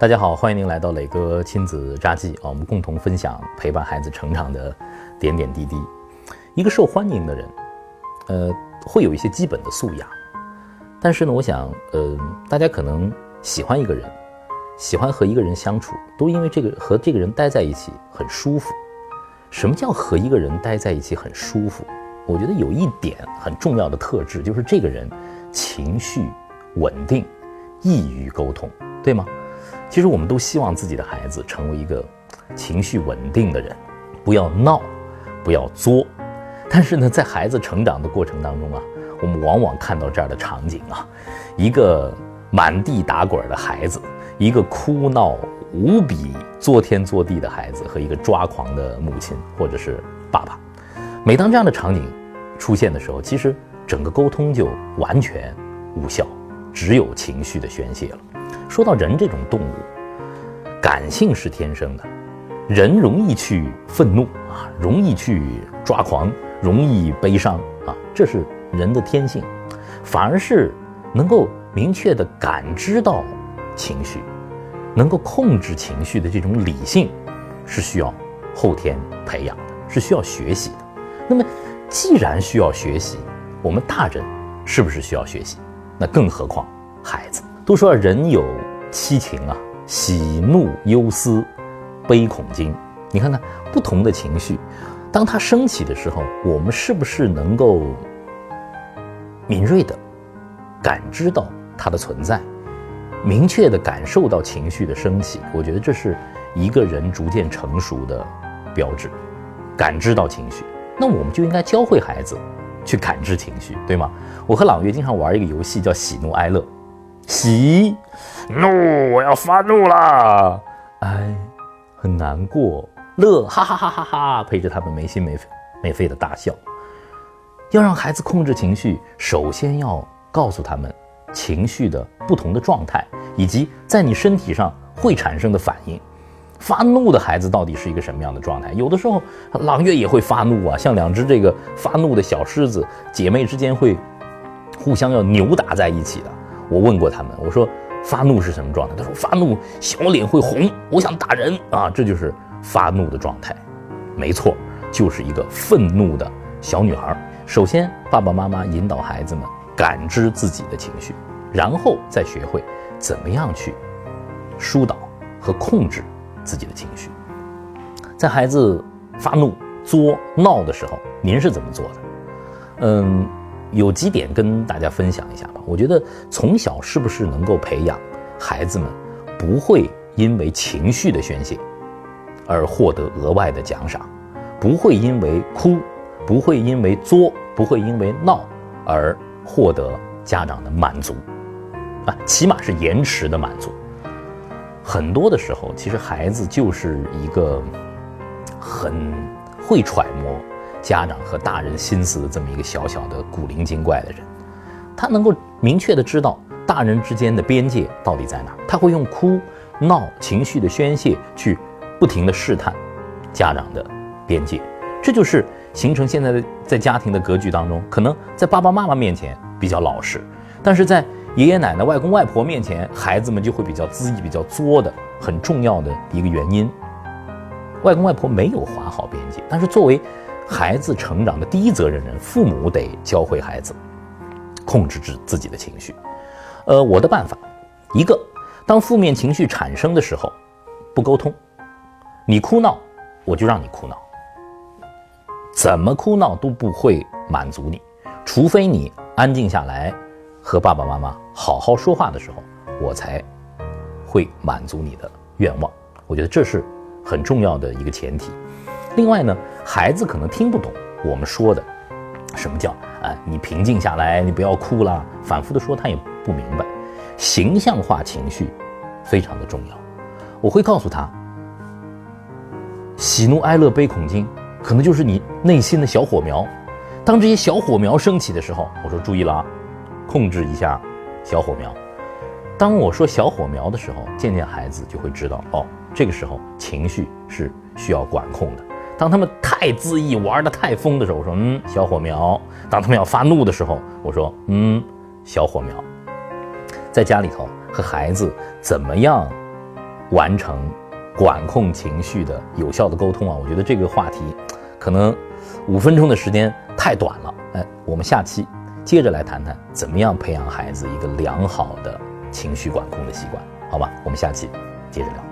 大家好，欢迎您来到磊哥亲子札记啊，我们共同分享陪伴孩子成长的点点滴滴。一个受欢迎的人，呃，会有一些基本的素养，但是呢，我想，呃，大家可能喜欢一个人，喜欢和一个人相处，都因为这个和这个人待在一起很舒服。什么叫和一个人待在一起很舒服？我觉得有一点很重要的特质，就是这个人情绪稳定，易于沟通，对吗？其实我们都希望自己的孩子成为一个情绪稳定的人，不要闹，不要作。但是呢，在孩子成长的过程当中啊，我们往往看到这样的场景啊：一个满地打滚的孩子，一个哭闹无比作天作地的孩子，和一个抓狂的母亲或者是爸爸。每当这样的场景出现的时候，其实整个沟通就完全无效，只有情绪的宣泄了。说到人这种动物，感性是天生的，人容易去愤怒啊，容易去抓狂，容易悲伤啊，这是人的天性。反而是能够明确的感知到情绪，能够控制情绪的这种理性，是需要后天培养的，是需要学习的。那么，既然需要学习，我们大人是不是需要学习？那更何况孩子？都说人有七情啊，喜怒忧思悲恐惊。你看看不同的情绪，当它升起的时候，我们是不是能够敏锐的感知到它的存在，明确的感受到情绪的升起？我觉得这是一个人逐渐成熟的标志。感知到情绪，那我们就应该教会孩子去感知情绪，对吗？我和朗月经常玩一个游戏，叫喜怒哀乐。喜，怒，我要发怒了。哀，很难过。乐，哈哈哈哈哈，陪着他们没心没肺、没肺的大笑。要让孩子控制情绪，首先要告诉他们情绪的不同的状态，以及在你身体上会产生的反应。发怒的孩子到底是一个什么样的状态？有的时候，朗月也会发怒啊，像两只这个发怒的小狮子，姐妹之间会互相要扭打在一起的。我问过他们，我说发怒是什么状态？他说发怒小脸会红，我想打人啊，这就是发怒的状态。没错，就是一个愤怒的小女孩。首先，爸爸妈妈引导孩子们感知自己的情绪，然后再学会怎么样去疏导和控制自己的情绪。在孩子发怒、作闹的时候，您是怎么做的？嗯。有几点跟大家分享一下吧。我觉得从小是不是能够培养孩子们不会因为情绪的宣泄而获得额外的奖赏，不会因为哭，不会因为作，不会因为闹而获得家长的满足啊，起码是延迟的满足。很多的时候，其实孩子就是一个很会揣摩。家长和大人心思的这么一个小小的古灵精怪的人，他能够明确的知道大人之间的边界到底在哪，他会用哭闹情绪的宣泄去不停的试探家长的边界，这就是形成现在的在家庭的格局当中，可能在爸爸妈妈面前比较老实，但是在爷爷奶奶、外公外婆面前，孩子们就会比较恣意、比较作的很重要的一个原因。外公外婆没有划好边界，但是作为孩子成长的第一责任人，父母得教会孩子控制自自己的情绪。呃，我的办法，一个，当负面情绪产生的时候，不沟通，你哭闹，我就让你哭闹，怎么哭闹都不会满足你，除非你安静下来，和爸爸妈妈好好说话的时候，我才会满足你的愿望。我觉得这是很重要的一个前提。另外呢，孩子可能听不懂我们说的，什么叫啊？你平静下来，你不要哭了。反复的说，他也不明白。形象化情绪非常的重要。我会告诉他，喜怒哀乐悲恐惊，可能就是你内心的小火苗。当这些小火苗升起的时候，我说注意了啊，控制一下小火苗。当我说小火苗的时候，渐渐孩子就会知道，哦，这个时候情绪是需要管控的。当他们太恣意玩的太疯的时候，我说嗯，小火苗；当他们要发怒的时候，我说嗯，小火苗。在家里头和孩子怎么样完成管控情绪的有效的沟通啊？我觉得这个话题可能五分钟的时间太短了。哎，我们下期接着来谈谈怎么样培养孩子一个良好的情绪管控的习惯，好吧？我们下期接着聊。